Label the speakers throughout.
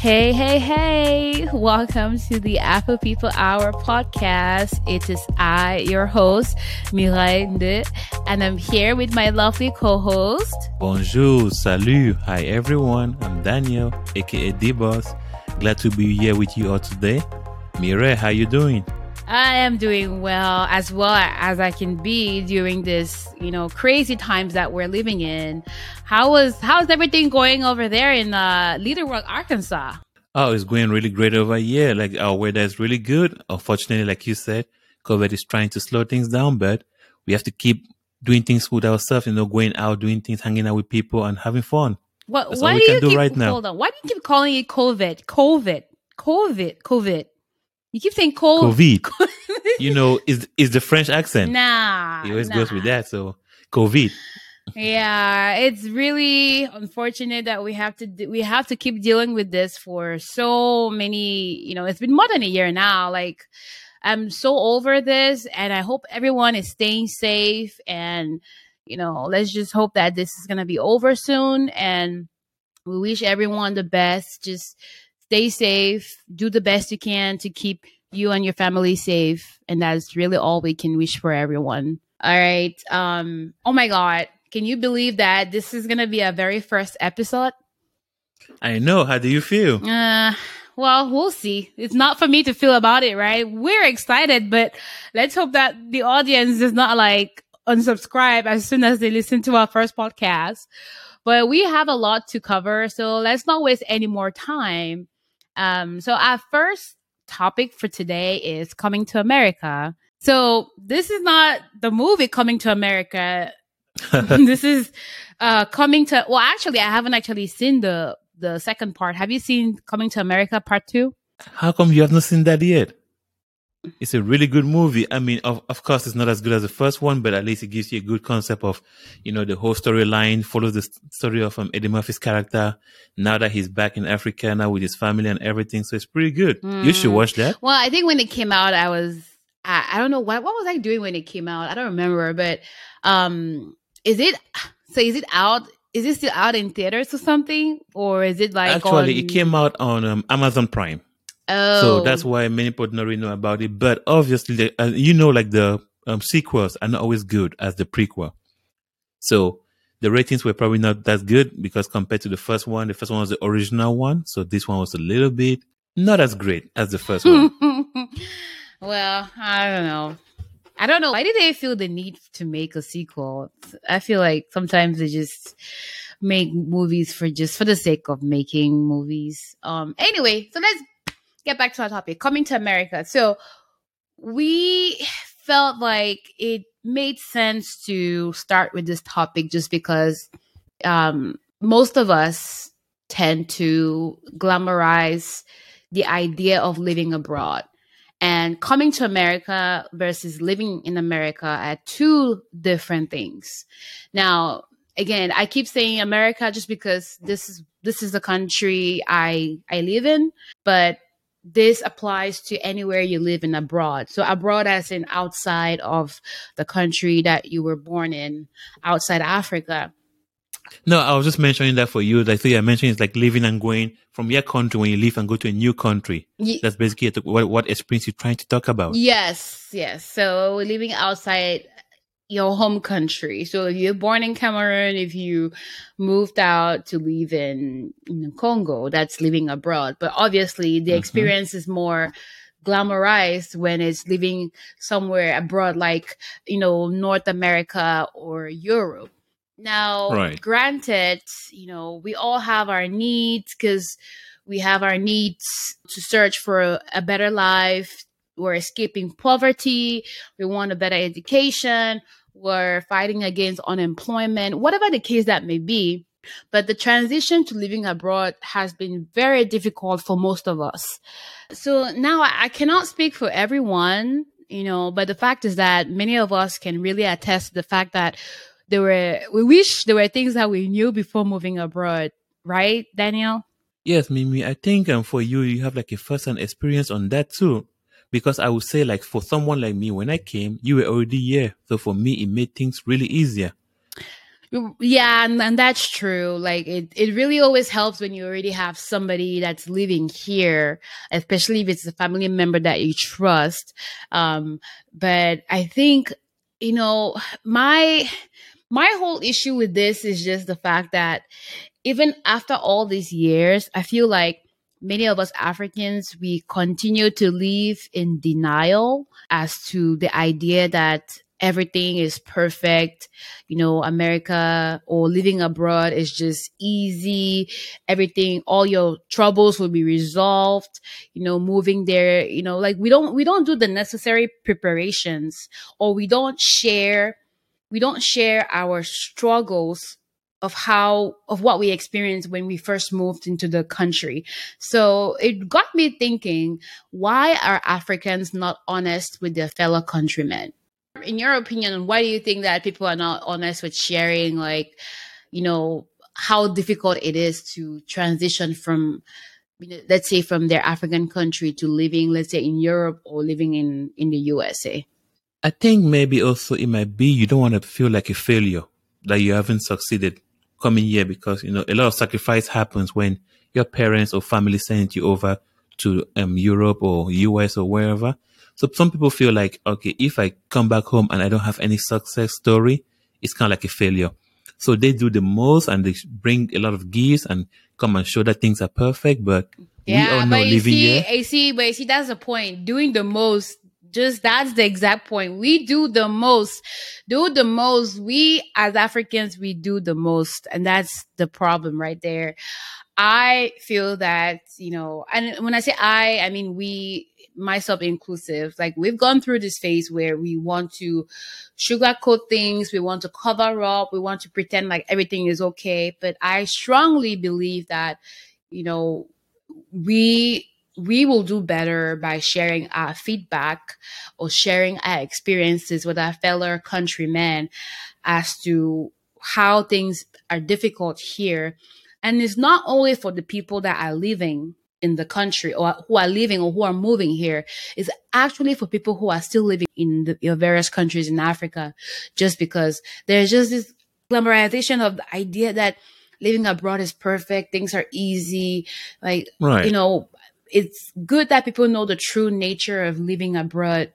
Speaker 1: Hey, hey, hey. Welcome to the Afro People Hour podcast. It is I, your host, Mireille Nde, and I'm here with my lovely co-host.
Speaker 2: Bonjour, salut, hi everyone. I'm Daniel, aka D-Boss. Glad to be here with you all today. Mireille, how you doing?
Speaker 1: I am doing well, as well as I can be during this, you know, crazy times that we're living in. How was how's everything going over there in uh, Little Rock, Arkansas?
Speaker 2: Oh, it's going really great over here. Like our weather is really good. Unfortunately, like you said, COVID is trying to slow things down, but we have to keep doing things with ourselves, you know, going out, doing things, hanging out with people, and having fun.
Speaker 1: What?
Speaker 2: That's
Speaker 1: why
Speaker 2: all
Speaker 1: do
Speaker 2: we
Speaker 1: you
Speaker 2: can do
Speaker 1: keep
Speaker 2: right now.
Speaker 1: hold on? Why do you keep calling it COVID? COVID? COVID? COVID? You keep saying cold.
Speaker 2: COVID. you know, is is the French accent.
Speaker 1: Nah.
Speaker 2: It always
Speaker 1: nah.
Speaker 2: goes with that. So COVID.
Speaker 1: Yeah, it's really unfortunate that we have to do, we have to keep dealing with this for so many, you know, it's been more than a year now. Like I'm so over this and I hope everyone is staying safe and you know, let's just hope that this is going to be over soon and we wish everyone the best. Just stay safe, do the best you can to keep you and your family safe and that's really all we can wish for everyone. All right. Um oh my god. Can you believe that this is going to be a very first episode?
Speaker 2: I know. How do you feel?
Speaker 1: Uh, well, we'll see. It's not for me to feel about it, right? We're excited, but let's hope that the audience does not like unsubscribe as soon as they listen to our first podcast. But we have a lot to cover, so let's not waste any more time. Um, so our first topic for today is coming to America. So this is not the movie Coming to America. this is uh coming to well actually I haven't actually seen the the second part. Have you seen Coming to America Part Two?
Speaker 2: How come you have not seen that yet? It's a really good movie. I mean, of, of course, it's not as good as the first one, but at least it gives you a good concept of, you know, the whole storyline, follows the story of um, Eddie Murphy's character now that he's back in Africa now with his family and everything. So it's pretty good. You should
Speaker 1: Mm.
Speaker 2: watch that.
Speaker 1: Well, I think when it came out, I was I, I don't know what what was I doing when it came out. I don't remember, but um, is it so? Is it out? Is it still out in theaters or something, or is it like
Speaker 2: Actually,
Speaker 1: on,
Speaker 2: it came out on um, Amazon Prime.
Speaker 1: Oh,
Speaker 2: So that's why many people don't really know about it. But obviously, the, uh, you know, like the um, sequels are not always good as the prequel. So the ratings were probably not that good because compared to the first one, the first one was the original one. So this one was a little bit not as great as the first one.
Speaker 1: well, I don't know. I don't know. Why did they feel the need to make a sequel? I feel like sometimes they just make movies for just for the sake of making movies. Um anyway, so let's get back to our topic. Coming to America. So we felt like it made sense to start with this topic just because um most of us tend to glamorize the idea of living abroad and coming to America versus living in America are two different things. Now, again, I keep saying America just because this is this is the country I I live in, but this applies to anywhere you live in abroad. So abroad as in outside of the country that you were born in, outside Africa.
Speaker 2: no, I was just mentioning that for you. Like, so you're mentioning it's like living and going from your country when you leave and go to a new country.
Speaker 1: Ye-
Speaker 2: That's basically what, what experience you're trying to talk about.
Speaker 1: Yes, yes. So living outside your home country. So if you're born in Cameroon, if you moved out to live in, in Congo, that's living abroad. But obviously the
Speaker 2: Mhm.
Speaker 1: experience is more glamorized when it's living somewhere abroad like, you know, North America or Europe. Now,
Speaker 2: Right.
Speaker 1: granted, you know, we all have our needs because we have our needs to search for a, a better life. We're escaping poverty. We want a better education. We're fighting against unemployment, whatever the case that may be. But the transition to living abroad has been very difficult for most of us. So now I, cannot speak for everyone, you know, but the fact is that many of us can really attest the fact that there were, we wish there were things that we knew before moving abroad, right, Daniel?
Speaker 2: Yes, Mimi, I think um, for you, you have like a first-hand experience on that too. Because I would say like for someone like me, when I came, you were already here. So for me, it made things really easier.
Speaker 1: Yeah, and, and that's true. Like it, it really always helps when you already have somebody that's living here, especially if it's a family member that you trust. Um, but I think, you know, my my whole issue with this is just the fact that even after all these years, I feel like many of us Africans, we continue to live in denial as to the idea that everything is perfect. You know, America or living abroad is just easy. Everything, all your troubles will be resolved. You know, moving there, you know, like we don't, we don't do the necessary preparations or we don't share, we don't share our struggles of how of what we experienced when we first moved into the country. So it got me thinking, why are Africans not honest with their fellow countrymen? in your opinion, why do you think that people are not honest with sharing, like, you know, how difficult it is to transition from, let's say, from their African country to living, let's say, in Europe or living in in the USA?
Speaker 2: I think maybe also it might be you don't want to feel like a failure that you haven't succeeded coming here because you know a lot of sacrifice happens when your parents or family send you over to um, Europe or US or wherever so some people feel like, okay, if I come back home and I don't have any success story, it's kind of like a failure. So they do the most and they bring a lot of gifts and come and show that things are perfect. But yeah, we all know living
Speaker 1: see,
Speaker 2: here.
Speaker 1: I see, but see, that's the point. Doing the most just that's the exact point. We do the most, do the most. We as Africans, we do the most. And that's the problem right there. I feel that, you know, and when I say I, I mean we, myself inclusive, like we've gone through this phase where we want to sugarcoat things, we want to cover up, we want to pretend like everything is okay. But I strongly believe that, you know, we we will do better by sharing our feedback or sharing our experiences with our fellow countrymen as to how things are difficult here. And it's not only for the people that are living in the country or who are living or who are moving here. It's actually for people who are still living in the various countries in Africa, just because there's just this glamorization of the idea that living abroad is perfect, things are easy. Like, right. you know, it's good that people know the true nature of living abroad,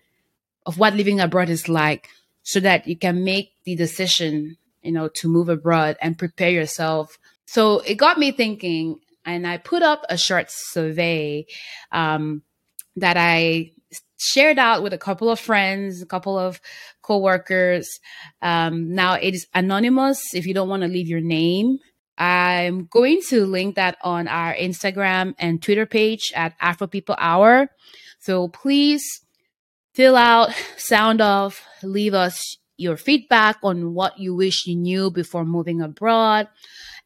Speaker 1: of what living abroad is like, so that you can make the decision, you know, to move abroad and prepare yourself. So it got me thinking and I put up a short survey um, that I shared out with a couple of friends, a couple of coworkers. Um, now it is anonymous if you don't want to leave your name. I'm going to link that on our Instagram and Twitter page at Afro People Hour. So please fill out, sound off, leave us your feedback on what you wish you knew before moving abroad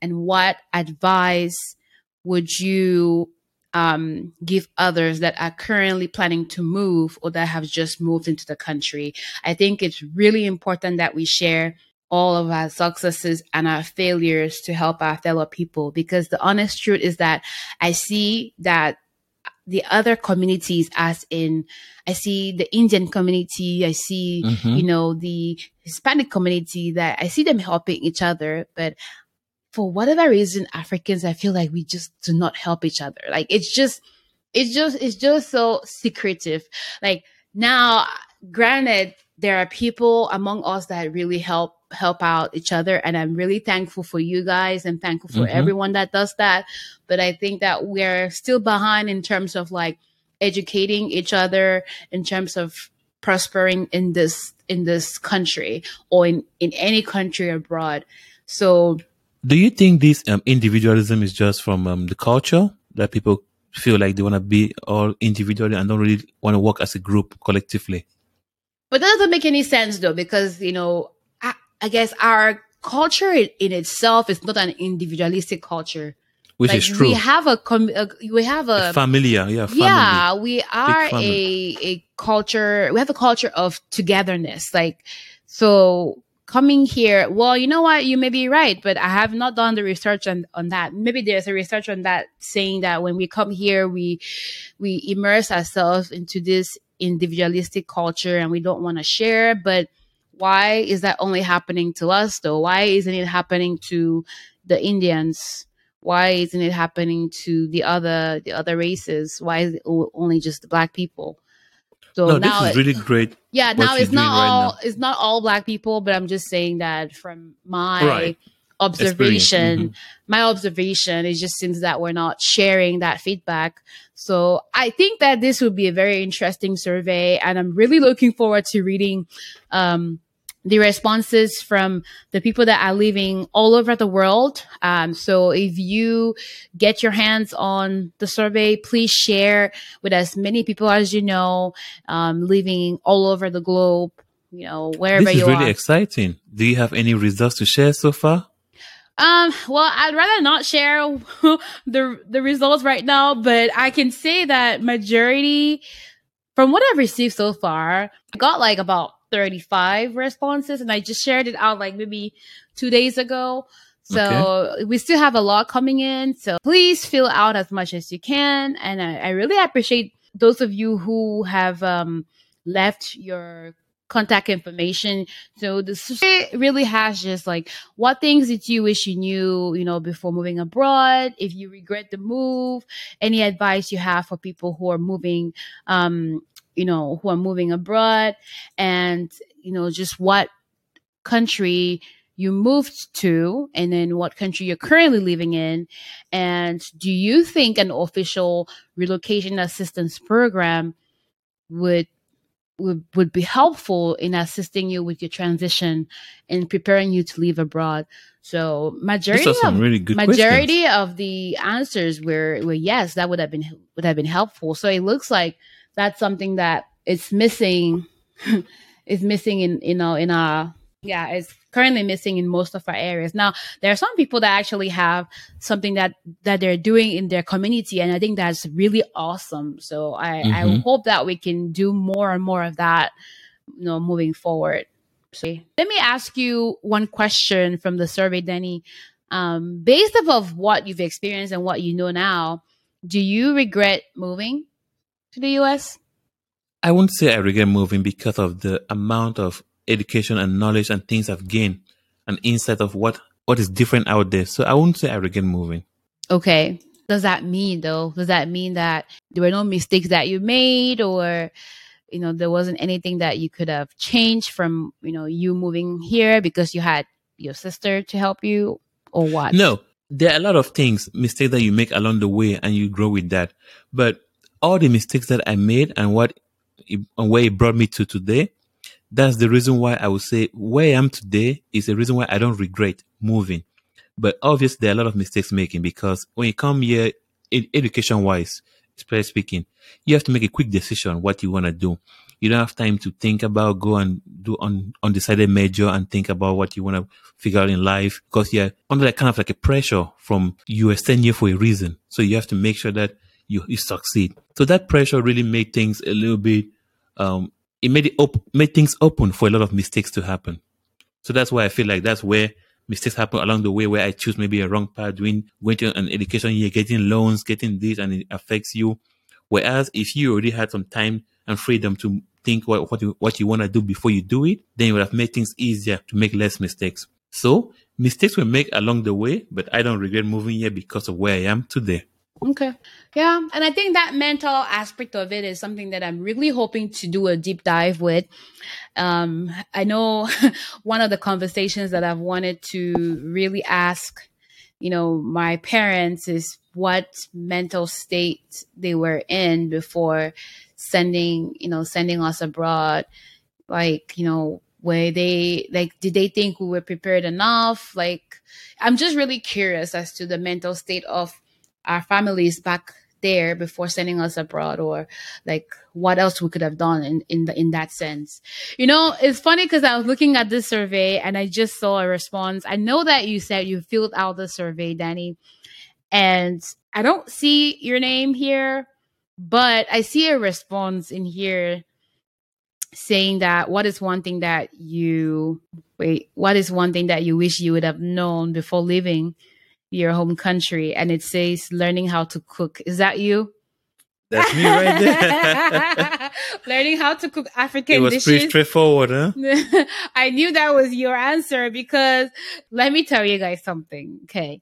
Speaker 1: and what advice would you um, give others that are currently planning to move or that have just moved into the country? I think it's really important that we share all of our successes and our failures to help our fellow people because the honest truth is that I see that the other communities as in i see the indian community i see mm-hmm. you know the hispanic community that i see them helping each other but for whatever reason, Africans, I feel like we just do not help each other. Like it's just, it's just, it's just so secretive. Like now, granted, there are people among us that really help help out each other and i'm really thankful for you guys and thankful for mm-hmm. everyone that does that but i think that we're still behind in terms of like educating each other in terms of prospering in this in this country or in in any country abroad so
Speaker 2: do you think this um, individualism is just from um, the culture that people feel like they want to be all individually and don't really want to work as a group collectively?
Speaker 1: But that doesn't make any sense though, because you know, I, guess our culture in, in, itself is not an individualistic culture.
Speaker 2: Which like, is true.
Speaker 1: We have a, com- a we have a,
Speaker 2: a familiar, yeah, family.
Speaker 1: yeah. We are a a culture. We have a culture of togetherness. Like so, coming here, well, you know what? You may be right, but I have not done the research on, on that. Maybe there's a research on that saying that when we come here, we, we immerse ourselves into this individualistic culture and we don't want to share. But why is that only happening to us though? Why isn't it happening to the Indians? Why isn't it happening to the other the other races? Why is it only just the black people?
Speaker 2: So no, now this is really great.
Speaker 1: Yeah, now it's not all it's not all black people, but I'm just saying that from my right. observation, mm-hmm. my observation, it just seems that we're not sharing that feedback. So I think that this would be a very interesting survey, and I'm really looking forward to reading um, the responses from the people that are living all over the world. Um, so if you get your hands on the survey, please share with as many people as you know, um, living all over the globe. You know, wherever you are.
Speaker 2: this
Speaker 1: is
Speaker 2: really
Speaker 1: are.
Speaker 2: exciting. Do you have any results to share so far?
Speaker 1: Um, well, I'd rather not share the the results right now, but I can say that majority from what I've received so far, I got like about 35 responses and I just shared it out like maybe two days ago. So okay. we still have a lot coming in. So please fill out as much as you can. And I, I really appreciate those of you who have um, left your contact information. So the survey really has just like what things did you wish you knew, you know, before moving abroad, if you regret the move, any advice you have for people who are moving um, you know, who are moving abroad and, you know, just what country you moved to and then what country you're currently living in. And do you think an official relocation assistance program would would, would be helpful in assisting you with your transition and preparing you to leave abroad? So majority of
Speaker 2: really
Speaker 1: majority
Speaker 2: questions.
Speaker 1: of the answers were were yes that would have been would have been helpful. So it looks like that's something that is missing is missing in you know in our yeah it's currently missing in most of our areas. Now there are some people that actually have something that that they're doing in their community and i think that's really awesome. So i mm-hmm. i hope that we can do more and more of that you know moving forward. So let me ask you one question from the survey denny um, based off of what you've experienced and what you know now do you regret moving to the US?
Speaker 2: I won't say I regret moving because of the amount of education and knowledge and things I've gained and insight of what, what is different out there. So I won't say I regret moving.
Speaker 1: Okay. Does that mean though? Does that mean that there were no mistakes that you made or you know there wasn't anything that you could have changed from, you know, you moving here because you had your sister to help you or what?
Speaker 2: No. There are a lot of things, mistakes that you make along the way and you grow with that. But all the mistakes that I made and what and where it brought me to today, that's the reason why I would say where I am today is the reason why I don't regret moving. But obviously, there are a lot of mistakes making because when you come here, education wise, especially speaking, you have to make a quick decision what you want to do. You don't have time to think about go and do un, undecided major and think about what you want to figure out in life because you're under that kind of like a pressure from you are staying here for a reason. So you have to make sure that you, you succeed. So that pressure really made things a little bit, um, it made it op- made things open for a lot of mistakes to happen. So that's why I feel like that's where mistakes happen along the way where I choose maybe a wrong path, doing going to an education year, getting loans, getting this, and it affects you. Whereas if you already had some time and freedom to think what what you, what you want to do before you do it, then you would have made things easier to make less mistakes. So mistakes were made along the way, but I don't regret moving here because of where I am today.
Speaker 1: Okay. Yeah. And I think that mental aspect of it is something that I'm really hoping to do a deep dive with. Um, I know one of the conversations that I've wanted to really ask, you know, my parents is what mental state they were in before sending, you know, sending us abroad. Like, you know, where they like did they think we were prepared enough like i'm just really curious as to the mental state of our families back there before sending us abroad or like what else we could have done in in, the, in that sense. You know it's funny because i was looking at this survey and i just saw a response. I know that you said you filled out the survey danny and i don't see your name here but i see a response in here saying that what is one thing that you wait what is one thing that you wish you would have known before leaving your home country and it says learning how to cook. Is that you?
Speaker 2: That's me right there.
Speaker 1: Learning how to cook African dishes.
Speaker 2: it was
Speaker 1: dishes.
Speaker 2: pretty straightforward, huh?
Speaker 1: I knew that was your answer because let me tell you guys something. Okay.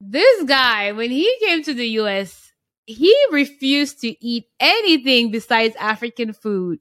Speaker 1: This guy, when he came to the US, he refused to eat anything besides African food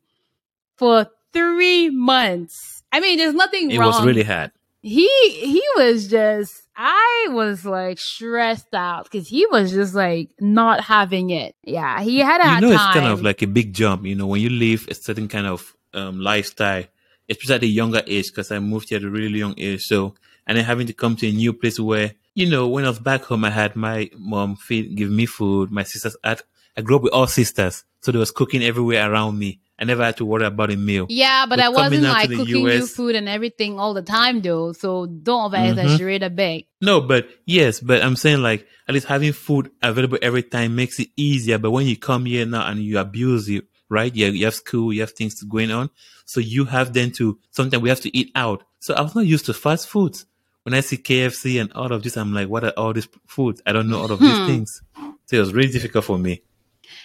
Speaker 1: for three months. I mean, there's nothing
Speaker 2: It
Speaker 1: wrong.
Speaker 2: It was really hard.
Speaker 1: He he was just I was like stressed out because he was just like not having it. Yeah, he had a
Speaker 2: You know,
Speaker 1: time.
Speaker 2: it's kind of like a big jump. You know, when you live a certain kind of um, lifestyle, especially at a younger age, because I moved here at a really young age. So, and then having to come to a new place where, you know, when I was back home, I had my mom feed, give me food. My sisters, had, I grew up with all sisters. So there was cooking everywhere around me. I never had to worry about a meal.
Speaker 1: yeah, but
Speaker 2: But
Speaker 1: I wasn't like cooking you
Speaker 2: US
Speaker 1: food and everything all the time though. So don't over
Speaker 2: Mhm.
Speaker 1: exaggerate a bit.
Speaker 2: No, but yes, but I'm saying like at least having food available every time makes it easier. But when you come here now and you abuse it, right? You, you have school, you have things going on. So you have then to, sometimes we have to eat out. So I was not used to fast foods. When I see KFC and all of this, I'm like, what are all these foods? I don't know all of these
Speaker 1: Hmm.
Speaker 2: things. So it was really difficult for me.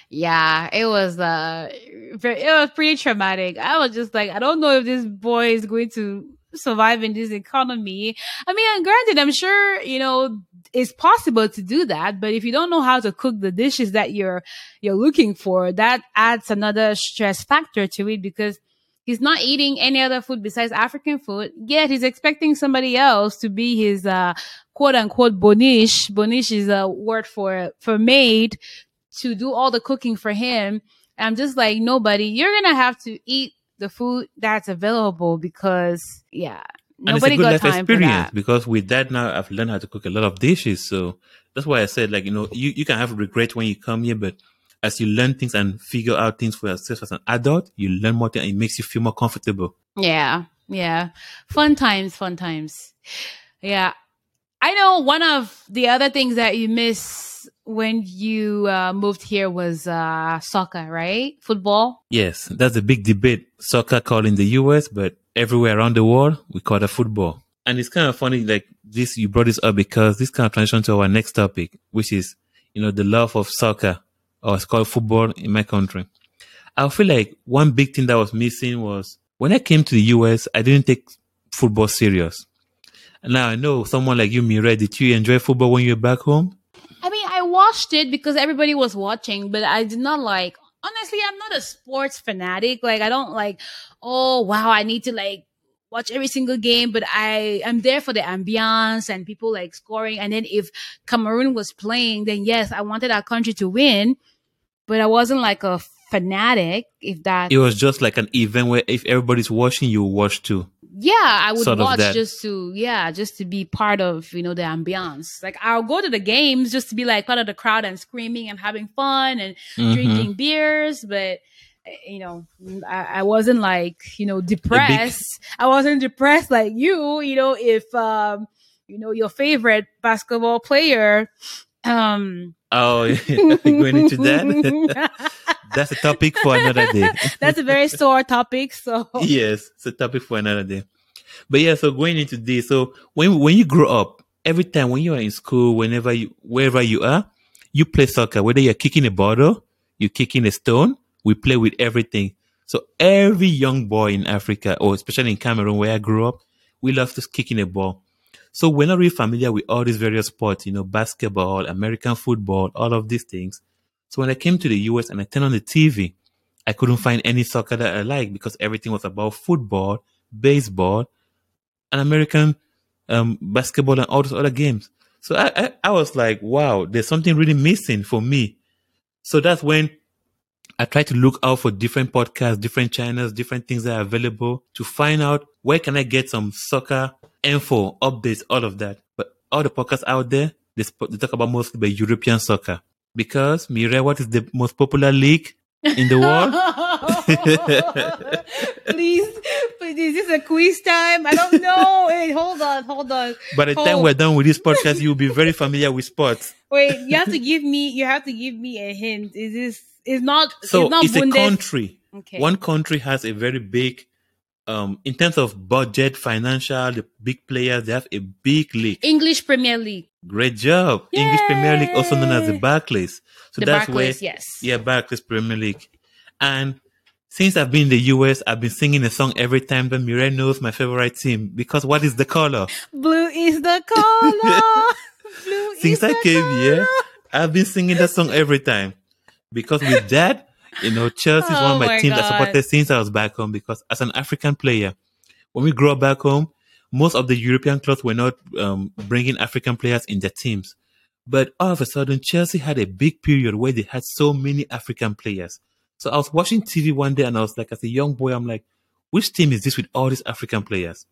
Speaker 1: Yeah, it was uh it was pretty traumatic. I was just like, I don't know if this boy is going to survive in this economy. I mean, granted, I'm sure, you know, it's possible to do that, but if you don't know how to cook the dishes that you're you're looking for, that adds another stress factor to it because he's not eating any other food besides African food. Yet he's expecting somebody else to be his uh quote unquote boniche. Boniche is a word for for maid to do all the cooking for him. And I'm just like, nobody, you're gonna have to eat the food that's available because yeah,
Speaker 2: And it's a
Speaker 1: nobody
Speaker 2: good
Speaker 1: got
Speaker 2: life
Speaker 1: time for
Speaker 2: experience
Speaker 1: that.
Speaker 2: because with that now I've learned how to cook a lot of dishes. So that's why I said like, you know, you, you can have regret when you come here, but as you learn things and figure out things for yourself as an adult, you learn more things and it makes you feel more comfortable.
Speaker 1: Yeah, yeah, fun times, fun times. Yeah, I know one of the other things that you miss when you uh, moved here was uh, soccer, right? Football.
Speaker 2: Yes, that's a big debate. Soccer called in the US, but everywhere around the world, we call it football. And it's kind of funny, like this, you brought this up because this kind of transition to our next topic, which is, you know, the love of soccer, or it's called football in my country. I feel like one big thing that was missing was when I came to the US, I didn't take football serious. Now I know someone like you, Mireille, did you enjoy football when you were back home?
Speaker 1: Watched it because everybody was watching, but I did not like. Honestly, I'm not a sports fanatic. Like, I don't like. Oh wow, I need to like watch every single game, but I am there for the ambiance and people like scoring. And then if Cameroon was playing, then yes, I wanted our country to win, but I wasn't like a fanatic. If that,
Speaker 2: It was just like an event where if everybody's watching, you watch too.
Speaker 1: Yeah, I would
Speaker 2: sort
Speaker 1: watch just to yeah, just to be part of you know the ambiance. Like I'll go to the games just to be like part of the crowd and screaming and having fun and
Speaker 2: Mhm.
Speaker 1: drinking beers, but you know, I, I wasn't like, you know, depressed. I wasn't depressed like you, you know, if, um, you know, your favorite basketball player, um,
Speaker 2: Oh, yeah. going into that? That's a topic for another day.
Speaker 1: that's a very sore topic. So
Speaker 2: yes, it's a topic for another day. But yeah, so going into this, so when when you grow up, every time when you are in school, whenever you wherever you are, you play soccer. Whether you're kicking a bottle, you're kicking a stone, we play with everything. So every young boy in Africa, or especially in Cameroon where I grew up, we love to kicking a ball. So we're not really familiar with all these various sports, you know, basketball, American football, all of these things. So when I came to the US and I turned on the TV, I couldn't find any soccer that I liked because everything was about football, baseball, and American um, basketball and all those other games. So I, I, I was like, wow, there's something really missing for me. So that's when I tried to look out for different podcasts, different channels, different things that are available to find out where can I get some soccer info, updates, all of that. But all the podcasts out there, they, talk about mostly about European soccer. Because, Mireille, what is the most popular league in the world?
Speaker 1: please, please, is a quiz time? I don't know. Wait, hold on, hold on.
Speaker 2: By the time
Speaker 1: Oh.
Speaker 2: we're done with this podcast, you'll be very familiar with sports.
Speaker 1: Wait, you have to give me, you have to give me a hint. Is this, is not,
Speaker 2: So
Speaker 1: it's not
Speaker 2: it's a country.
Speaker 1: Okay.
Speaker 2: One country has a very big um, in terms of budget, financial, the big players, they have a big league.
Speaker 1: English Premier League.
Speaker 2: Great job. English Premier League, also known as the Barclays. So
Speaker 1: the
Speaker 2: that's
Speaker 1: Barclays,
Speaker 2: where,
Speaker 1: yes.
Speaker 2: yeah, Barclays Premier League. And since I've been in the US, I've been singing a song every time that Mireille knows my favorite team because what is the color?
Speaker 1: Blue is the color. Blue
Speaker 2: Since I
Speaker 1: the
Speaker 2: came
Speaker 1: color.
Speaker 2: here, I've been singing that song every time because with that, you know, Chelsea is one
Speaker 1: Oh
Speaker 2: of my,
Speaker 1: my
Speaker 2: teams I supported since I was back home because as an African player, when we grew up back home, most of the European clubs were not um, bringing African players in their teams. But all of a sudden, Chelsea had a big period where they had so many African players. So I was watching TV one day and I was like, as a young boy, I'm like, which team is this with all these African players?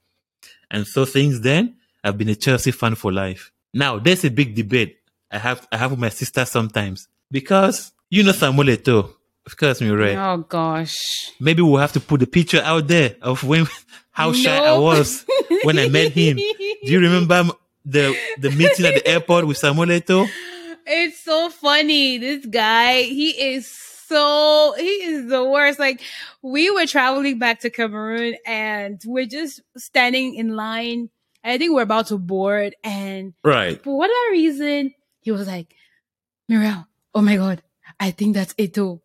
Speaker 2: And so since then, I've been a Chelsea fan for life. Now, there's a big debate I have I have with my sister sometimes because you know Samuel Eto'o, of course, Mireille.
Speaker 1: Oh gosh.
Speaker 2: Maybe we'll have to put the picture out there of when how shy I was when I met him. Do you remember the the meeting at the airport with Samuel Eto'o?
Speaker 1: It's so funny. This guy, he is so he is the worst. Like we were traveling back to Cameroon and we're just standing in line. I think we're about to board and
Speaker 2: Right.
Speaker 1: for whatever reason, he was like, Mireille, oh my God, I think that's Eto'o.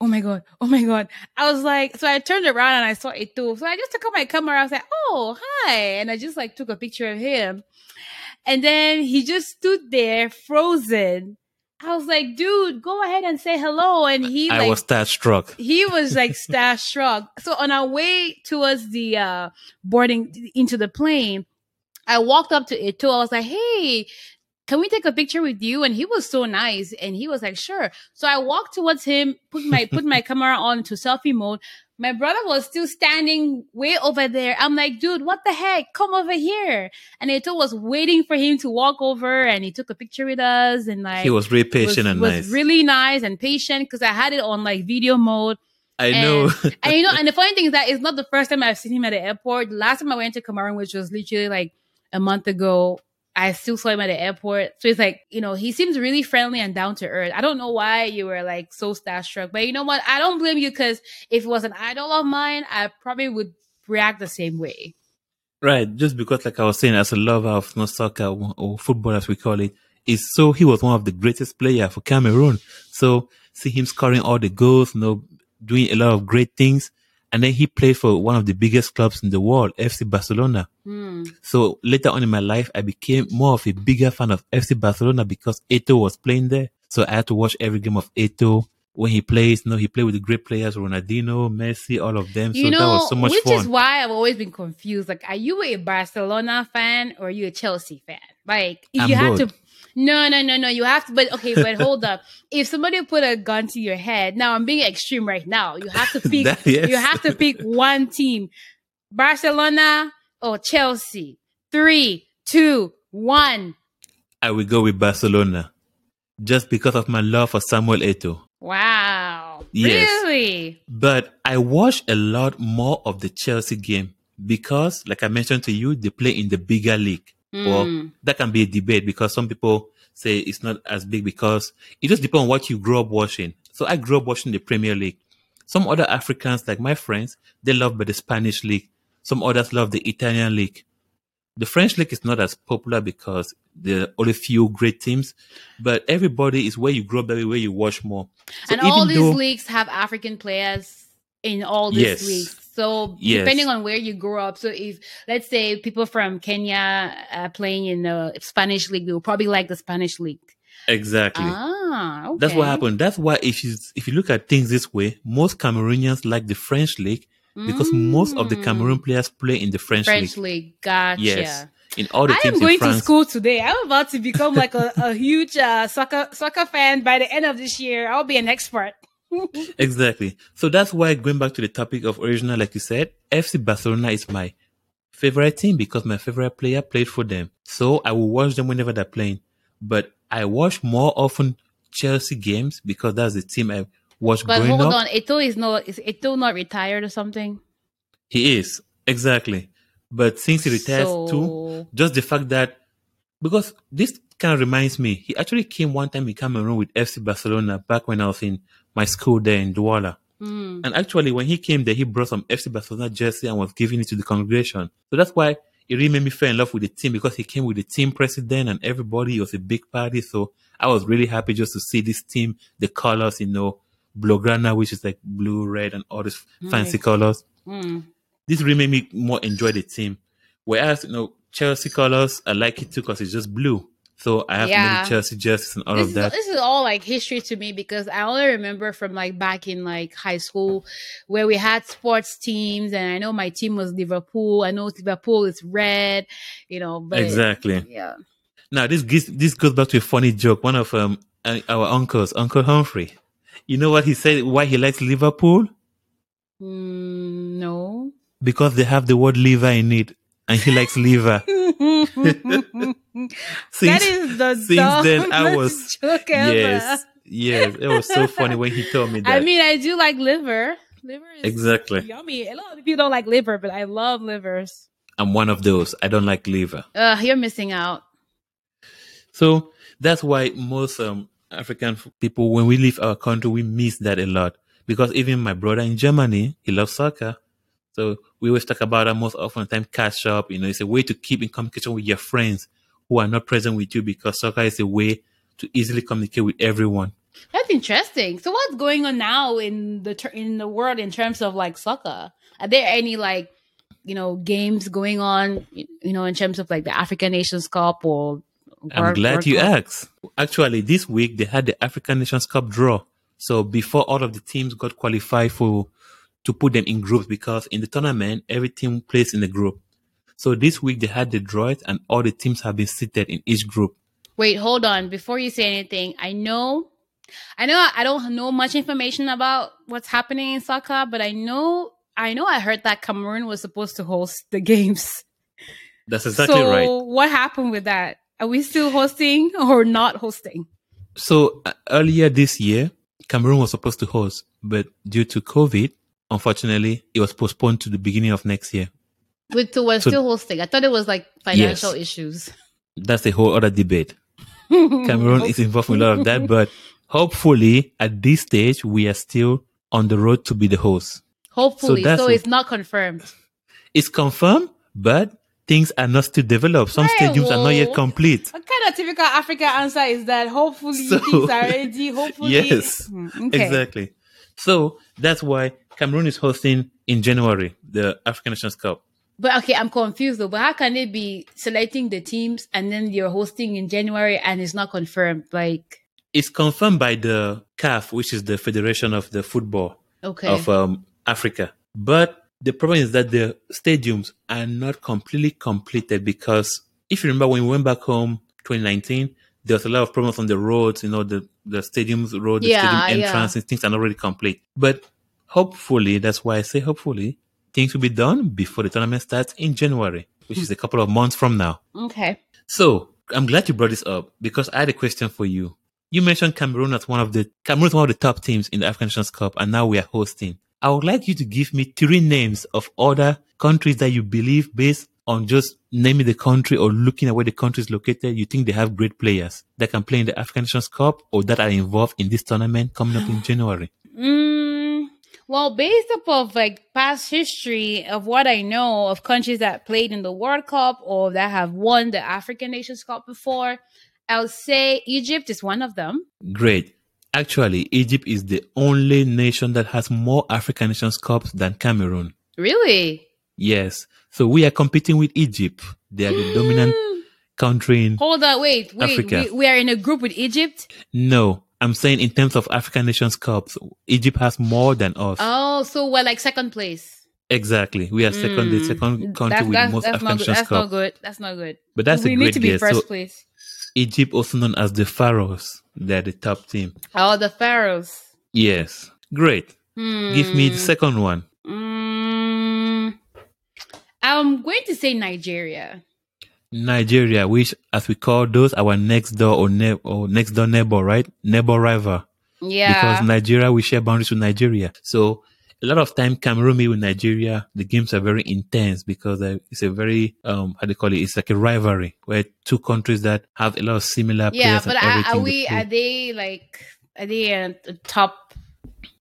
Speaker 1: Oh my God, oh my God. I was like, so I turned around and I saw Eto'o. So I just took out my camera. I was like, oh, hi. And I just like took a picture of him. And then he just stood there frozen. I was like, dude, go ahead and say hello. And he
Speaker 2: I
Speaker 1: like,
Speaker 2: was starstruck.
Speaker 1: he was like starstruck. So on our way towards the uh boarding into the plane, I walked up to Eto'o. I was like, "Hey, can we take a picture with you?" And he was so nice, and he was like, "Sure." So I walked towards him, put my put my camera on to selfie mode. My brother was still standing way over there. I'm like, dude, what the heck? Come over here. And Eto'o was waiting for him to walk over and he took a picture with us and like
Speaker 2: He was really patient
Speaker 1: was,
Speaker 2: and
Speaker 1: was
Speaker 2: nice.
Speaker 1: really nice and patient because I had it on like video mode.
Speaker 2: I know.
Speaker 1: And you know, and the funny thing is that it's not the first time I've seen him at the airport. The last time I went to Cameroon, which was literally like a month ago, I still saw him at the airport. So it's like, you know, he seems really friendly and down to earth. I don't know why you were like so starstruck, but you know what? I don't blame you because if it was an idol of mine, I probably would react the same way.
Speaker 2: Right, just because, like I was saying, as a lover of no soccer or, football, as we call it, is so he was one of the greatest players for Cameroon. So see him scoring all the goals, you know, doing a lot of great things, and then he played for one of the biggest clubs in the world, FC Barcelona.
Speaker 1: Hmm.
Speaker 2: So later on in my life, I became more of a bigger fan of FC Barcelona because Eto'o was playing there. So I had to watch every game of Eto'o when he plays. You know, he played with the great players, Ronaldinho, Messi, all of them.
Speaker 1: You
Speaker 2: so
Speaker 1: know,
Speaker 2: that was so much
Speaker 1: which
Speaker 2: fun.
Speaker 1: Which is why I've always been confused. Like, are you a Barcelona fan or are you a Chelsea fan? Like, if
Speaker 2: I'm
Speaker 1: you have
Speaker 2: both.
Speaker 1: to. No, no, no, no. You have to, but okay, but hold up. If somebody put a gun to your head, now I'm being extreme right now. You have to pick.
Speaker 2: That- yes.
Speaker 1: You have to pick one team: Barcelona or Chelsea. Three, two, one.
Speaker 2: I will go with Barcelona just because of my love for Samuel Eto'o.
Speaker 1: Wow.
Speaker 2: Yes.
Speaker 1: Really?
Speaker 2: But I watch a lot more of the Chelsea game because, like I mentioned to you, they play in the bigger league. Well,
Speaker 1: Mm.
Speaker 2: that can be a debate because some people say it's not as big because it just depends on what you grew up watching. So I grew up watching the Premier League. Some other Africans, like my friends, they love the Spanish league. Some others love the Italian league. The French league is not as popular because there are only few great teams, but everybody is where you grow up, where you watch more. So
Speaker 1: and all these
Speaker 2: though-
Speaker 1: leagues have African players in all these
Speaker 2: Yes.
Speaker 1: leagues. So
Speaker 2: Yes.
Speaker 1: depending on where you grew up, so if let's say people from Kenya are playing in the Spanish league, they will probably like the Spanish league.
Speaker 2: Exactly.
Speaker 1: Ah, okay.
Speaker 2: That's what happened. That's why if you if you look at things this way, most Cameroonians like the French league because most of the
Speaker 1: Mm.
Speaker 2: Cameroon players play in the French,
Speaker 1: French
Speaker 2: league.
Speaker 1: league. Gotcha.
Speaker 2: Yes. In all the
Speaker 1: I
Speaker 2: teams
Speaker 1: am going to school today. I'm about to become like a, a huge uh, soccer soccer fan. By the end of this year, I'll be an expert.
Speaker 2: Exactly. So that's why going back to the topic of original, like you said, FC Barcelona is my favorite team because my favorite player played for them. So I will watch them whenever they're playing. But I watch more often Chelsea games because that's the team I watched
Speaker 1: But
Speaker 2: growing
Speaker 1: hold
Speaker 2: up.
Speaker 1: on, Eto'o is not is Eto'o not retired or something?
Speaker 2: He is exactly. But since he retired too, just the fact that because this kind of reminds me, he actually came one time in Cameroon with FC Barcelona back when I was in my school there in Douala.
Speaker 1: Mm.
Speaker 2: And actually, when he came there, he brought some FC Barcelona jersey and was giving it to the congregation. So that's why it really made me fall in love with the team because he came with the team president and everybody. It was a big party. So I was really happy just to see this team, the colors, you know, Blaugrana, which is like blue, red, and all these fancy colors.
Speaker 1: Mm.
Speaker 2: This really made me more enjoy the team. Whereas, you know, Chelsea colors, I like it too because it's just blue. So I have
Speaker 1: Yeah.
Speaker 2: many Chelsea jerseys and all
Speaker 1: This
Speaker 2: of
Speaker 1: is,
Speaker 2: that.
Speaker 1: this is all like history to me because I only remember from like back in like high school where we had sports teams and I know my team was Liverpool. I know Liverpool is red, you know, but
Speaker 2: Exactly.
Speaker 1: yeah.
Speaker 2: Now this gives, this goes back to a funny joke. One of um uh, our uncles, Uncle Humphrey. You know what he said? Why he likes Liverpool?
Speaker 1: Mm, no.
Speaker 2: Because they have the word liver in it, and he likes liver.
Speaker 1: that
Speaker 2: Since,
Speaker 1: is the
Speaker 2: since then, I was-
Speaker 1: joke ever.
Speaker 2: yes, yes, it was so funny when he told me that.
Speaker 1: I mean, I do like liver. Liver is
Speaker 2: exactly.
Speaker 1: yummy. A lot of people don't like liver, but I love livers.
Speaker 2: I'm one of those. I don't like liver.
Speaker 1: Uh, you're missing out.
Speaker 2: So that's why most um, African people, when we leave our country, we miss that a lot. Because even my brother in Germany, he loves soccer. So we always talk about that most often time catch up. You know, it's a way to keep in communication with your friends who are not present with you because soccer is a way to easily communicate with everyone.
Speaker 1: That's interesting. So, what's going on now in the ter- in the world in terms of like soccer? Are there any like you know games going on? You know, in terms of like the African Nations Cup or?
Speaker 2: I'm
Speaker 1: World-
Speaker 2: glad
Speaker 1: World
Speaker 2: you
Speaker 1: Cup?
Speaker 2: asked. Actually, this week they had the African Nations Cup draw. So before all of the teams got qualified for to put them in groups because in the tournament every team plays in a group. So this week they had the draw it and all the teams have been seated in each group.
Speaker 1: Wait, hold on. Before you say anything, I know, I know, I don't know much information about what's happening in soccer, but I know, I know, I heard that Cameroon was supposed to host the games.
Speaker 2: That's exactly
Speaker 1: so,
Speaker 2: right.
Speaker 1: what happened with that? Are we still hosting or not hosting?
Speaker 2: So uh, earlier this year, Cameroon was supposed to host, but due to COVID, unfortunately, it was postponed to the beginning of next year.
Speaker 1: With so we're
Speaker 2: So-
Speaker 1: still hosting. I thought it was like financial
Speaker 2: Yes.
Speaker 1: issues.
Speaker 2: That's a whole other debate. Cameroon is involved in a lot of that, but hopefully at this stage, we are still on the road to be the host.
Speaker 1: Hopefully, so,
Speaker 2: what-
Speaker 1: it's not confirmed.
Speaker 2: It's confirmed, but things are not still developed. Some
Speaker 1: Hey,
Speaker 2: stadiums are not yet complete.
Speaker 1: What kind of typical African answer is that? Hopefully,
Speaker 2: So-
Speaker 1: things are ready. Hopefully,
Speaker 2: Yes,
Speaker 1: Hmm, okay.
Speaker 2: Exactly. So that's why Cameroon is hosting in January the African Nations Cup.
Speaker 1: But okay, I'm confused though. But how can they be selecting the teams and then you're hosting in January and it's not confirmed? Like,
Speaker 2: It's confirmed by the CAF, which is the Federation of the Football
Speaker 1: okay,
Speaker 2: of um, Africa. But the problem is that the stadiums are not completely completed because if you remember when we went back home 2019, there was a lot of problems on the roads, you know, the, the stadiums road, the
Speaker 1: Yeah,
Speaker 2: stadium
Speaker 1: yeah.
Speaker 2: entrance, and things are not really complete. But hopefully, that's why I say hopefully, things will be done before the tournament starts in January, which is a couple of months from now.
Speaker 1: okay.
Speaker 2: So I'm glad you brought this up because I had a question for you. You mentioned Cameroon as one of the Cameroon is one of the top teams in the African Nations Cup, and now we are hosting. I would like you to give me three names of other countries that you believe, based on just naming the country or looking at where the country is located, you think they have great players that can play in the African Nations Cup or that are involved in this tournament coming up in January.
Speaker 1: Mm, well, based up of like past history of what I know of countries that played in the World Cup or that have won the African Nations Cup before, I'll say Egypt is one of them.
Speaker 2: Great. Actually, Egypt is the only nation that has more African Nations Cups than Cameroon.
Speaker 1: Really?
Speaker 2: Yes. So we are competing with Egypt. They are the dominant country in.
Speaker 1: Hold on, wait, wait.
Speaker 2: Africa.
Speaker 1: We, we are in a group with Egypt.
Speaker 2: No, I'm saying in terms of African Nations Cups, Egypt has more than us.
Speaker 1: Oh, so we're like second place.
Speaker 2: exactly. We are second, the
Speaker 1: Mm,
Speaker 2: second country
Speaker 1: that's,
Speaker 2: with
Speaker 1: that's,
Speaker 2: most
Speaker 1: that's
Speaker 2: African
Speaker 1: not good. That's not good. That's not good.
Speaker 2: But that's
Speaker 1: we
Speaker 2: a
Speaker 1: need
Speaker 2: great
Speaker 1: to be
Speaker 2: guess.
Speaker 1: first
Speaker 2: So
Speaker 1: place.
Speaker 2: Egypt, also known as the Pharaohs, they're the top team.
Speaker 1: Oh, the Pharaohs.
Speaker 2: Yes. Great. Give me the
Speaker 1: Hmm.
Speaker 2: second one.
Speaker 1: Mm, I'm going to say Nigeria.
Speaker 2: Nigeria, which, as we call those, our next door or, ne- or next door neighbor, right? Neighbor rival.
Speaker 1: Yeah.
Speaker 2: because Nigeria we share boundaries with Nigeria. So a lot of time Cameroon with Nigeria, the games are very intense because uh, it's a very um how do you call it? It's like a rivalry where two countries that have a lot of similar
Speaker 1: yeah,
Speaker 2: players
Speaker 1: but
Speaker 2: and
Speaker 1: are, are
Speaker 2: they
Speaker 1: we? Are they like? Are they a, a top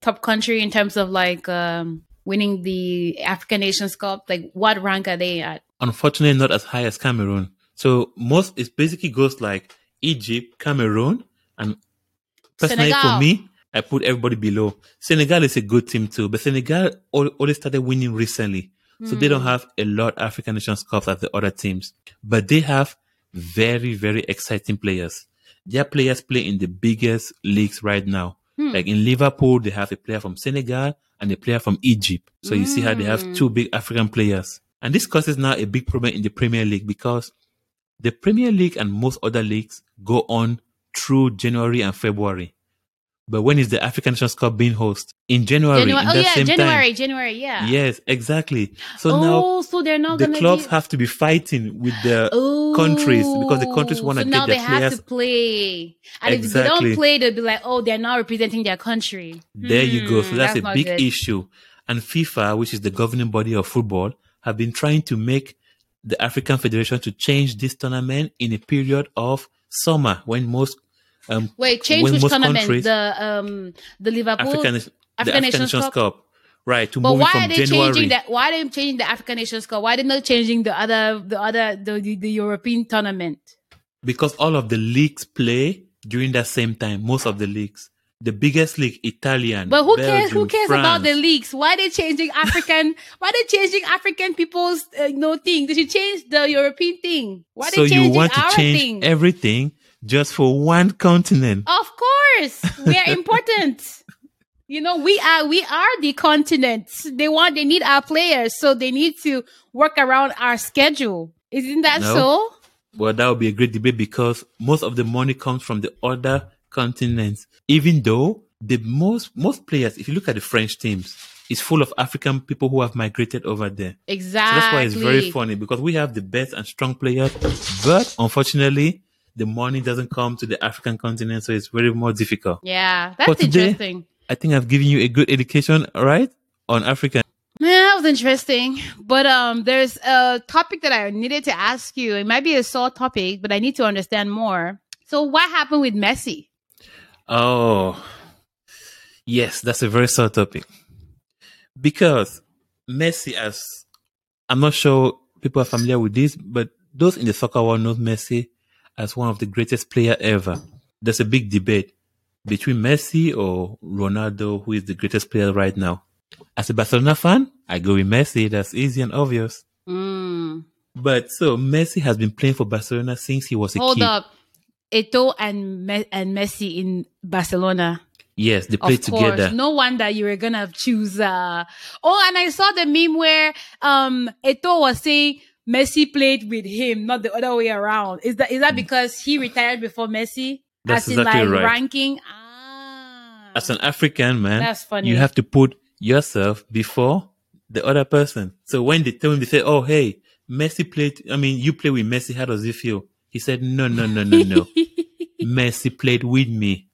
Speaker 1: top country in terms of like um, winning the African Nations Cup? Like, what rank are they at?
Speaker 2: Unfortunately, not as high as Cameroon. So most it basically goes like Egypt, Cameroon, and personally
Speaker 1: Senegal.
Speaker 2: for me, I put everybody below. Senegal is a good team too, but Senegal only started winning recently, so they don't
Speaker 1: Hmm.
Speaker 2: have a lot African Nations Cups as the other teams. But they have very very exciting players. Their players play in the biggest leagues right now.
Speaker 1: Hmm.
Speaker 2: Like in Liverpool, they have a player from Senegal and a player from Egypt. So you see how they have
Speaker 1: Mm.
Speaker 2: two big African players. And this causes now a big problem in the Premier League because the Premier League and most other leagues go on through January and February. But when is the African Nations Cup being hosted? In January.
Speaker 1: January. Oh yeah,
Speaker 2: same
Speaker 1: January.
Speaker 2: time.
Speaker 1: January. Yeah.
Speaker 2: Yes, exactly. So
Speaker 1: oh,
Speaker 2: now
Speaker 1: so they're not
Speaker 2: the clubs
Speaker 1: be-
Speaker 2: have to be fighting with the countries because the countries
Speaker 1: Oh,
Speaker 2: want to
Speaker 1: so
Speaker 2: get
Speaker 1: now
Speaker 2: their
Speaker 1: they have
Speaker 2: players.
Speaker 1: to play, and if they don't play, they'll be like, "Oh, they're not representing their country."
Speaker 2: There you go. So
Speaker 1: Hmm,
Speaker 2: that's, a big
Speaker 1: good.
Speaker 2: issue. And FIFA, which is the governing body of football, have been trying to make the African Federation to change this tournament in a period of summer when most um,
Speaker 1: Wait, change
Speaker 2: when
Speaker 1: which
Speaker 2: most
Speaker 1: tournament?
Speaker 2: countries-
Speaker 1: the um the Liverpool.
Speaker 2: African,
Speaker 1: African
Speaker 2: African
Speaker 1: Nations
Speaker 2: Nations
Speaker 1: Cup?
Speaker 2: Cup. Right, to
Speaker 1: but
Speaker 2: move it
Speaker 1: why
Speaker 2: from
Speaker 1: are they
Speaker 2: January.
Speaker 1: changing that? Why are they changing the African Nations Cup? Why are they not changing the other the other the, the, the European tournament?
Speaker 2: Because all of the leagues play during that same time, most of the leagues. The biggest league, Italian.
Speaker 1: But who cares? Who
Speaker 2: Belgium,
Speaker 1: cares about the leagues? Why are they changing African? why are they changing African people's uh, you know thing? They should change the European thing. Why are
Speaker 2: So
Speaker 1: they changing
Speaker 2: you want to
Speaker 1: our
Speaker 2: change
Speaker 1: thing?
Speaker 2: everything just for one continent.
Speaker 1: Of course, we are important. You know, we are we are the continent. They want they need our players, so they need to work around our schedule. Isn't that
Speaker 2: No.
Speaker 1: so?
Speaker 2: Well, that would be a great debate because most of the money comes from the other continents. Even though the most most players, if you look at the French teams, is full of African people who have migrated over there. So
Speaker 1: Exactly.
Speaker 2: that's why it's very funny because we have the best and strong players, but unfortunately, the money doesn't come to the African continent, so it's very more difficult.
Speaker 1: Yeah, that's
Speaker 2: today-
Speaker 1: interesting.
Speaker 2: I think I've given you a good education, right, on Africa.
Speaker 1: Yeah, that was interesting. But um, there's a topic that I needed to ask you. It might be a sore topic, but I need to understand more. So, what happened with Messi?
Speaker 2: Oh, yes, that's a very sore topic. Because Messi, as I'm not sure people are familiar with this, but those in the soccer world know Messi as one of the greatest player ever. There's a big debate between Messi or Ronaldo, who is the greatest player right now. As a Barcelona fan, I go with Messi. That's easy and obvious.
Speaker 1: Mm,
Speaker 2: But so Messi has been playing for Barcelona since he was a
Speaker 1: hold
Speaker 2: kid.
Speaker 1: up, Eto'o and Me- and Messi in Barcelona.
Speaker 2: Yes, they
Speaker 1: course,
Speaker 2: together.
Speaker 1: no wonder you were gonna choose. Uh... Oh, and I saw the meme where um Eto'o was saying Messi played with him, not the other way around. Is that is that because he retired before Messi?
Speaker 2: That's
Speaker 1: As in
Speaker 2: exactly
Speaker 1: like
Speaker 2: right.
Speaker 1: ranking. Ah,
Speaker 2: as an African man,
Speaker 1: That's funny.
Speaker 2: you have to put yourself before the other person. So when they tell him, they say, "Oh, hey, Messi played. I mean, you play with Messi. How does it feel?" He said, "No, no, no, no, no. Messi played with me."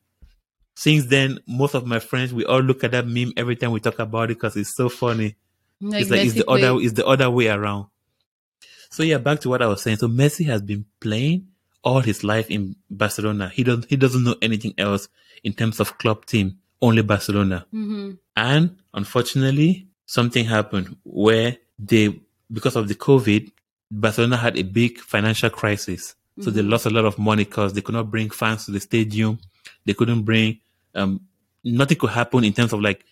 Speaker 2: Since then, most of my friends we all look at that meme every time we talk about it because it's so funny.
Speaker 1: Like
Speaker 2: it's like it's the other it's the other way around. So yeah, back to what I was saying. So Messi has been playing all his life in Barcelona. He doesn't he doesn't know anything else in terms of club team. Only Barcelona.
Speaker 1: Mhm.
Speaker 2: And unfortunately, something happened where they because of the COVID, Barcelona had a big financial crisis. So they lost a lot of money because they could not bring fans to the stadium. They couldn't bring um nothing could happen in terms of like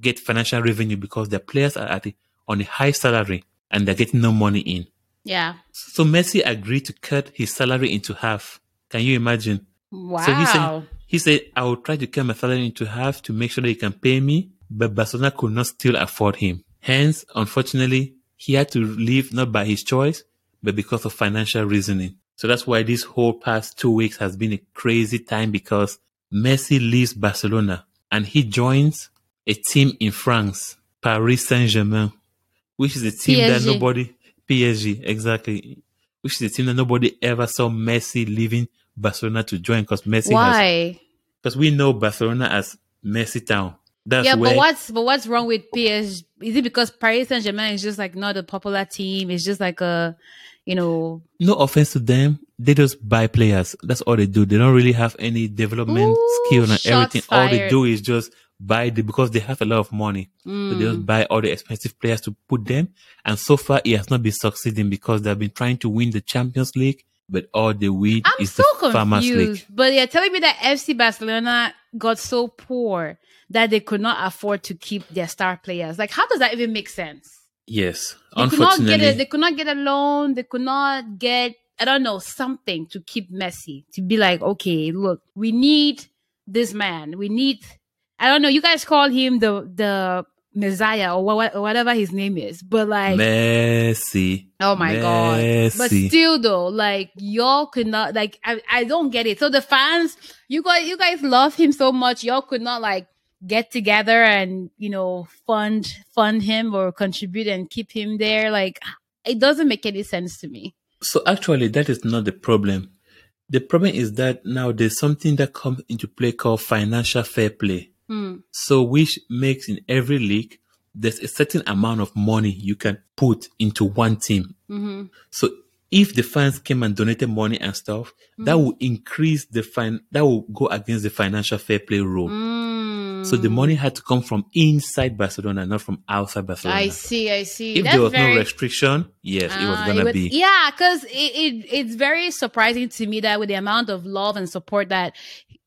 Speaker 2: get financial revenue because their players are at a, on a high salary and they're getting no money in.
Speaker 1: Yeah.
Speaker 2: So Messi agreed to cut his salary into half. Can you imagine?
Speaker 1: Wow.
Speaker 2: So he said, he said, I will try to cut my salary into half to make sure that he can pay me, but Barcelona could not still afford him. Hence, unfortunately, he had to leave not by his choice, but because of financial reasoning. So that's why this whole past two weeks has been a crazy time because Messi leaves Barcelona and he joins a team in France, Paris Saint-Germain, which is a team that nobody, PSG, exactly, which is a team that nobody ever saw Messi leaving Barcelona to join because Messi
Speaker 1: Why?
Speaker 2: because we know Barcelona as Messi town. That's
Speaker 1: yeah,
Speaker 2: where
Speaker 1: but what's but what's wrong with PSG? Is it because Paris Saint Germain is just like not a popular team? It's just like a, you know,
Speaker 2: no offense to them, they just buy players. That's all they do. They don't really have any development
Speaker 1: Ooh,
Speaker 2: skill and everything. All they do is just buy the because they have a lot of money. So they just
Speaker 1: Mm.
Speaker 2: buy all the expensive players to put them. And so far, it has not been succeeding because they've been trying to win the Champions League, but all they win
Speaker 1: I'm
Speaker 2: is
Speaker 1: so
Speaker 2: the Farmers League.
Speaker 1: But you're telling me that FC Barcelona got so poor that they could not afford to keep their star players. Like, how does that even make sense?
Speaker 2: Yes,
Speaker 1: They could not get
Speaker 2: unfortunately,
Speaker 1: a, they could not get a loan. They could not get I don't know something to keep Messi to be like, okay, look, we need this man. We need I don't know. You guys call him the the Messiah or what, or whatever his name is, but like,
Speaker 2: Messi.
Speaker 1: oh my god. But still, though, like y'all could not like I, I don't get it. So the fans, you guys, you guys love him so much, y'all could not like get together and you know fund fund him or contribute and keep him there. Like it doesn't make any sense to me.
Speaker 2: So actually, that is not the problem. The problem is that now there's something that comes into play called financial fair play.
Speaker 1: Hmm.
Speaker 2: So which makes in every league, there's a certain amount of money you can put into one team.
Speaker 1: hmm
Speaker 2: So if the fans came and donated money and stuff, that
Speaker 1: Mm-hmm.
Speaker 2: will increase the fin, that will go against the financial fair play rule.
Speaker 1: Mm.
Speaker 2: So the money had to come from inside Barcelona, not from outside Barcelona.
Speaker 1: I see, I see.
Speaker 2: If
Speaker 1: That's
Speaker 2: there was
Speaker 1: very,
Speaker 2: no restriction, yes, it was
Speaker 1: Ah,
Speaker 2: gonna
Speaker 1: would-
Speaker 2: be.
Speaker 1: Yeah, because it, it it's very surprising to me that with the amount of love and support that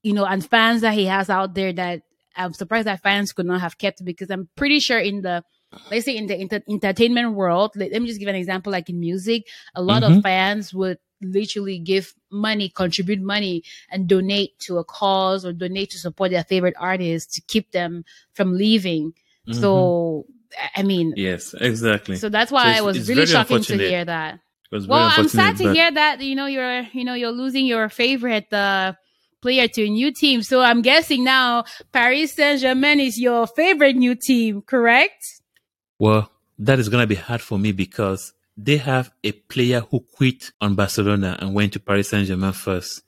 Speaker 1: you know and fans that he has out there, that I'm surprised that fans could not have kept because I'm pretty sure in the let's say in the enter- entertainment world, let, let me just give an example. Like in music, a lot
Speaker 2: Mhm.
Speaker 1: of fans would literally give money, contribute money, and donate to a cause or donate to support their favorite artists to keep them from leaving.
Speaker 2: Mhm.
Speaker 1: So I- I mean,
Speaker 2: yes, exactly.
Speaker 1: so that's why
Speaker 2: it's-
Speaker 1: it was really
Speaker 2: very
Speaker 1: shocking to hear that.
Speaker 2: It was very
Speaker 1: Well, I'm sad to
Speaker 2: but-
Speaker 1: hear that you know you're you know you're losing your favorite uh, player to a new team. So I'm guessing now Paris Saint Germain is your favorite new team, correct?
Speaker 2: Well, that is going to be hard for me because they have a player who quit on Barcelona and went to Paris Saint Germain first.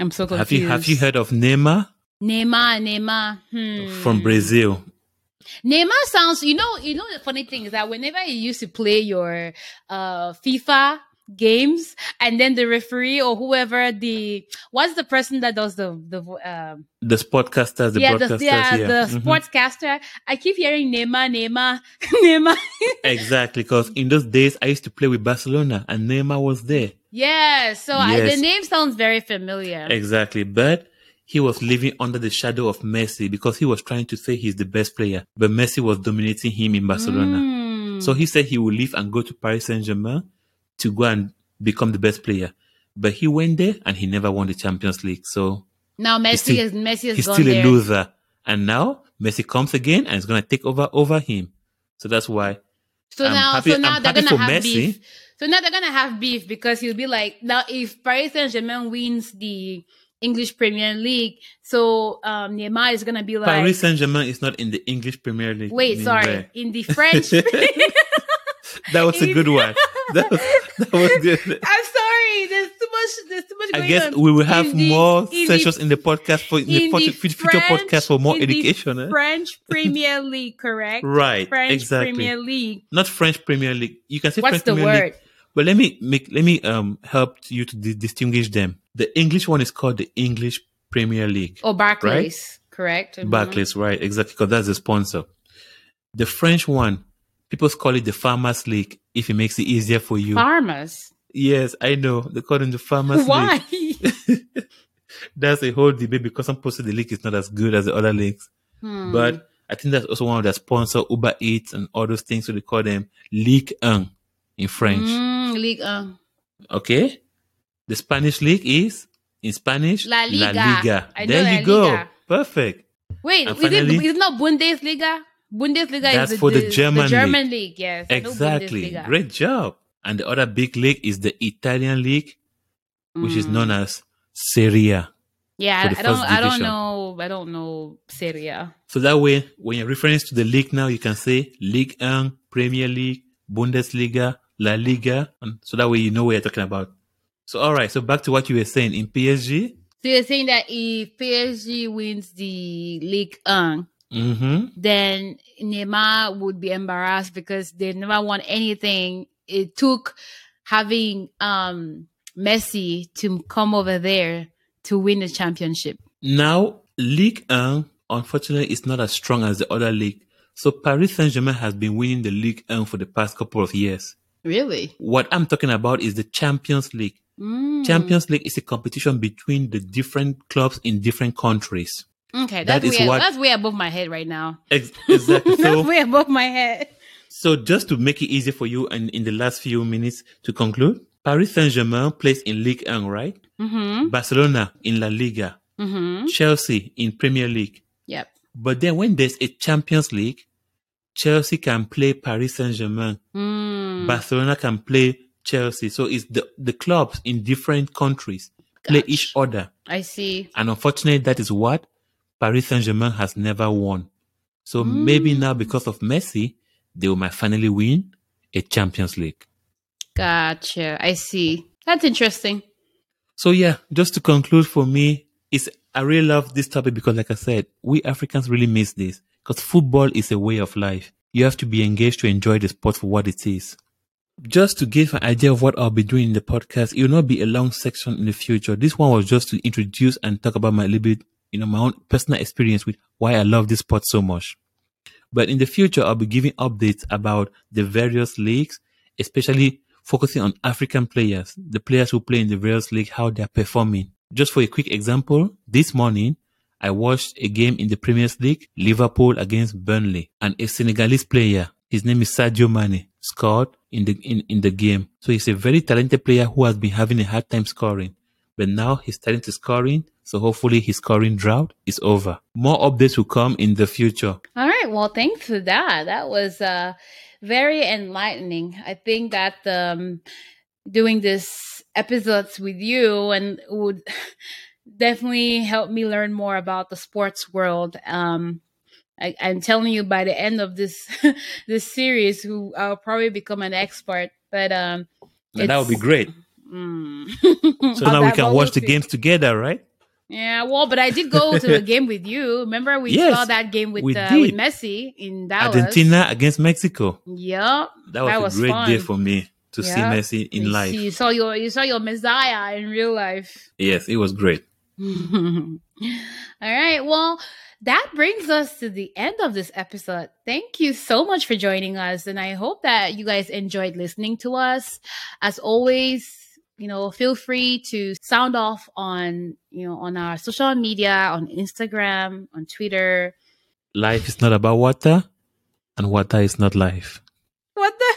Speaker 1: I'm so confused.
Speaker 2: Have you have you heard of Neymar
Speaker 1: Neymar? Neymar hmm.
Speaker 2: from Brazil?
Speaker 1: Neymar sounds. You know. You know the funny thing is that whenever you used to play your uh, FIFA games, and then the referee or whoever the what's the person that does the the um
Speaker 2: The sportcaster the
Speaker 1: yeah, the,
Speaker 2: broadcasters,
Speaker 1: yeah,
Speaker 2: yeah,
Speaker 1: the
Speaker 2: Mhm.
Speaker 1: sportscaster. I keep hearing Neymar, Neymar, Neymar.
Speaker 2: Exactly, because in those days I used to play with Barcelona and Neymar was there.
Speaker 1: yeah, so I, the name sounds very familiar.
Speaker 2: Exactly, but he was living under the shadow of Messi because he was trying to say he's the best player, but Messi was dominating him in Barcelona.
Speaker 1: Mm.
Speaker 2: So he said he would leave and go to Paris Saint Germain to go and become the best player. But he went there and he never won the Champions League. So
Speaker 1: now Messi
Speaker 2: still-
Speaker 1: is Messi has
Speaker 2: he's still
Speaker 1: there.
Speaker 2: a loser. And now Messi comes again and is going to take over over him. So that's why.
Speaker 1: So
Speaker 2: I'm
Speaker 1: now,
Speaker 2: happy-
Speaker 1: so now
Speaker 2: I'm
Speaker 1: they're gonna have
Speaker 2: Messi.
Speaker 1: beef. So now they're gonna have beef because he'll be like, now if Paris Saint Germain wins the English Premier League, so um, Neymar is gonna be like,
Speaker 2: Paris Saint Germain is not in the English Premier League.
Speaker 1: wait, sorry, in the French.
Speaker 2: That was a good one. That was, that was good.
Speaker 1: I'm sorry. There's too much. There's too much.
Speaker 2: I guess
Speaker 1: on.
Speaker 2: we will have
Speaker 1: In the-
Speaker 2: more
Speaker 1: the-
Speaker 2: sessions in the podcast for in the
Speaker 1: the
Speaker 2: future
Speaker 1: French-
Speaker 2: podcast for more
Speaker 1: the
Speaker 2: education. eh?
Speaker 1: French Premier League, correct?
Speaker 2: Right,
Speaker 1: French
Speaker 2: exactly.
Speaker 1: Premier League.
Speaker 2: Not French Premier League. You can say
Speaker 1: What's
Speaker 2: French
Speaker 1: the
Speaker 2: Premier
Speaker 1: word?
Speaker 2: League, but let me make let me um help you to di- distinguish them. The English one is called the English Premier League.
Speaker 1: Oh, Barclays, correct? Mhm.
Speaker 2: Barclays, right? Exactly, because that's the sponsor. The French one, people call it the Farmers League. If it makes it easier for you,
Speaker 1: Farmers.
Speaker 2: yes, I know they call it the Farmers League.
Speaker 1: Why?
Speaker 2: That's a whole debate because some people say the league is not as good as the other leagues.
Speaker 1: Hmm.
Speaker 2: But I think that's also one of the sponsor Uber Eats and all those things. So they call them Ligue 1 in French.
Speaker 1: Mm, League. Uh,
Speaker 2: Okay. The Spanish league is in Spanish
Speaker 1: La Liga.
Speaker 2: La Liga.
Speaker 1: I know
Speaker 2: there
Speaker 1: La
Speaker 2: you go. Perfect.
Speaker 1: wait,
Speaker 2: And
Speaker 1: is
Speaker 2: finally-
Speaker 1: is it not Bundesliga? Bundesliga
Speaker 2: That's
Speaker 1: is
Speaker 2: for the German
Speaker 1: German league. Yes,
Speaker 2: Exactly. Great job. And the other big league is the Italian league, which is
Speaker 1: Mm.
Speaker 2: known as Serie A.
Speaker 1: Yeah, I, I don't. I don't know. I don't know Serie A.
Speaker 2: So that way, when you're referring to the league now, you can say League 1, Premier League, Bundesliga, La Liga. And so that way you know what you're talking about. So, all right. So back to what you were saying in PSG.
Speaker 1: So you're saying that if PSG wins the League 1,
Speaker 2: Mm-hmm.
Speaker 1: then Neymar would be embarrassed because they never won anything. It took having um Messi to come over there to win the championship.
Speaker 2: Now, League 1 unfortunately, it's not as strong as the other league. So Paris Saint Germain has been winning the league um, for the past couple of years.
Speaker 1: Really?
Speaker 2: What I'm talking about is the Champions League.
Speaker 1: Mm.
Speaker 2: Champions League is a competition between the different clubs in different countries.
Speaker 1: Okay,
Speaker 2: That
Speaker 1: that's
Speaker 2: is
Speaker 1: way,
Speaker 2: what-
Speaker 1: that's way above my head right now.
Speaker 2: Ex- exactly.
Speaker 1: that's
Speaker 2: So,
Speaker 1: way above my head.
Speaker 2: so just to make it easy for you, and in the last few minutes to conclude, Paris Saint Germain plays in Ligue 1, right?
Speaker 1: Mm-hmm.
Speaker 2: Barcelona in La Liga,
Speaker 1: Mm-hmm.
Speaker 2: Chelsea in Premier League.
Speaker 1: Yep.
Speaker 2: But then when there's a Champions League, Chelsea can play Paris Saint Germain.
Speaker 1: Mm.
Speaker 2: Barcelona can play Chelsea. So it's the, the clubs in different countries play each other.
Speaker 1: I see.
Speaker 2: And unfortunately, that is what Paris Saint Germain has never won. So maybe mm. now because of Messi, they might finally win a Champions League.
Speaker 1: Gotcha. I see. That's interesting.
Speaker 2: So yeah, just to conclude for me, is I really love this topic because like I said, we Africans really miss this because football is a way of life. You have to be engaged to enjoy the sport for what it is. Just to give an idea of what I'll be doing in the podcast, it will not be a long section in the future. This one was just to introduce and talk about my little bit, you know, my own personal experience with why I love this sport so much. But in the future, I'll be giving updates about the various leagues, especially focusing on African players, the players who play in the various leagues, how they're performing. Just for a quick example, this morning, I watched a game in the Premier League, Liverpool against Burnley, and a Senegalese player, his name is Sadio Mane, scored in the, in, in the game. So he's a very talented player who has been having a hard time scoring. But now he's starting to scoring, so hopefully his scoring drought is over. More updates will come in the future.
Speaker 1: All right. Well, thanks for that. That was uh, very enlightening. I think that um, doing this episodes with you and would definitely help me learn more about the sports world. Um, I, I'm telling you, by the end of this this series, who I'll probably become an expert. But um,
Speaker 2: that would be great.
Speaker 1: mm.
Speaker 2: So now we can watch the games together, right?
Speaker 1: Yeah, well, but I did go to the game with you. Remember, we
Speaker 2: Yes,
Speaker 1: saw that game with
Speaker 2: we
Speaker 1: uh, with. Messi in Dallas.
Speaker 2: Argentina against Mexico.
Speaker 1: Yeah,
Speaker 2: That was
Speaker 1: That
Speaker 2: a
Speaker 1: was
Speaker 2: great day for me to see Messi in
Speaker 1: you
Speaker 2: life.
Speaker 1: See, you saw your you saw your Messiah in real life.
Speaker 2: Yes, it was great.
Speaker 1: All right. Well, that brings us to the end of this episode. Thank you so much for joining us. And I hope that you guys enjoyed listening to us. As always, you know, feel free to sound off on, you know, on our social media, on Instagram, on Twitter.
Speaker 2: Life is not about water, and water is not life.
Speaker 1: What the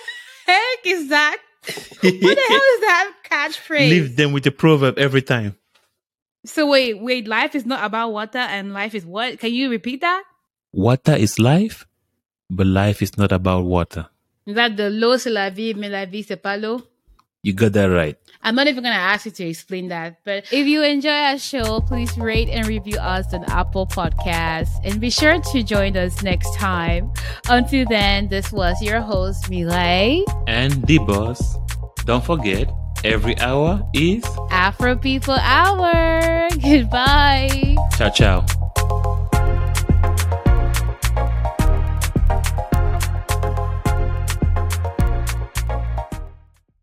Speaker 1: heck is that? What the hell is that catchphrase?
Speaker 2: Leave them with a proverb every time.
Speaker 1: So wait, wait, life is not about water and life is what? Can you repeat that?
Speaker 2: Water is life, but life is not about water.
Speaker 1: Is that the l'eau c'est la vie, mais la vie c'est pas l'eau?
Speaker 2: You got that right.
Speaker 1: I'm not even gonna ask you to explain that. But if you enjoy our show, please rate and review us on Apple Podcasts and be sure to join us next time. Until then, this was your host, Mireille.
Speaker 2: And the boss, don't forget, every hour is
Speaker 1: Afro People Hour. Goodbye.
Speaker 2: ciao ciao.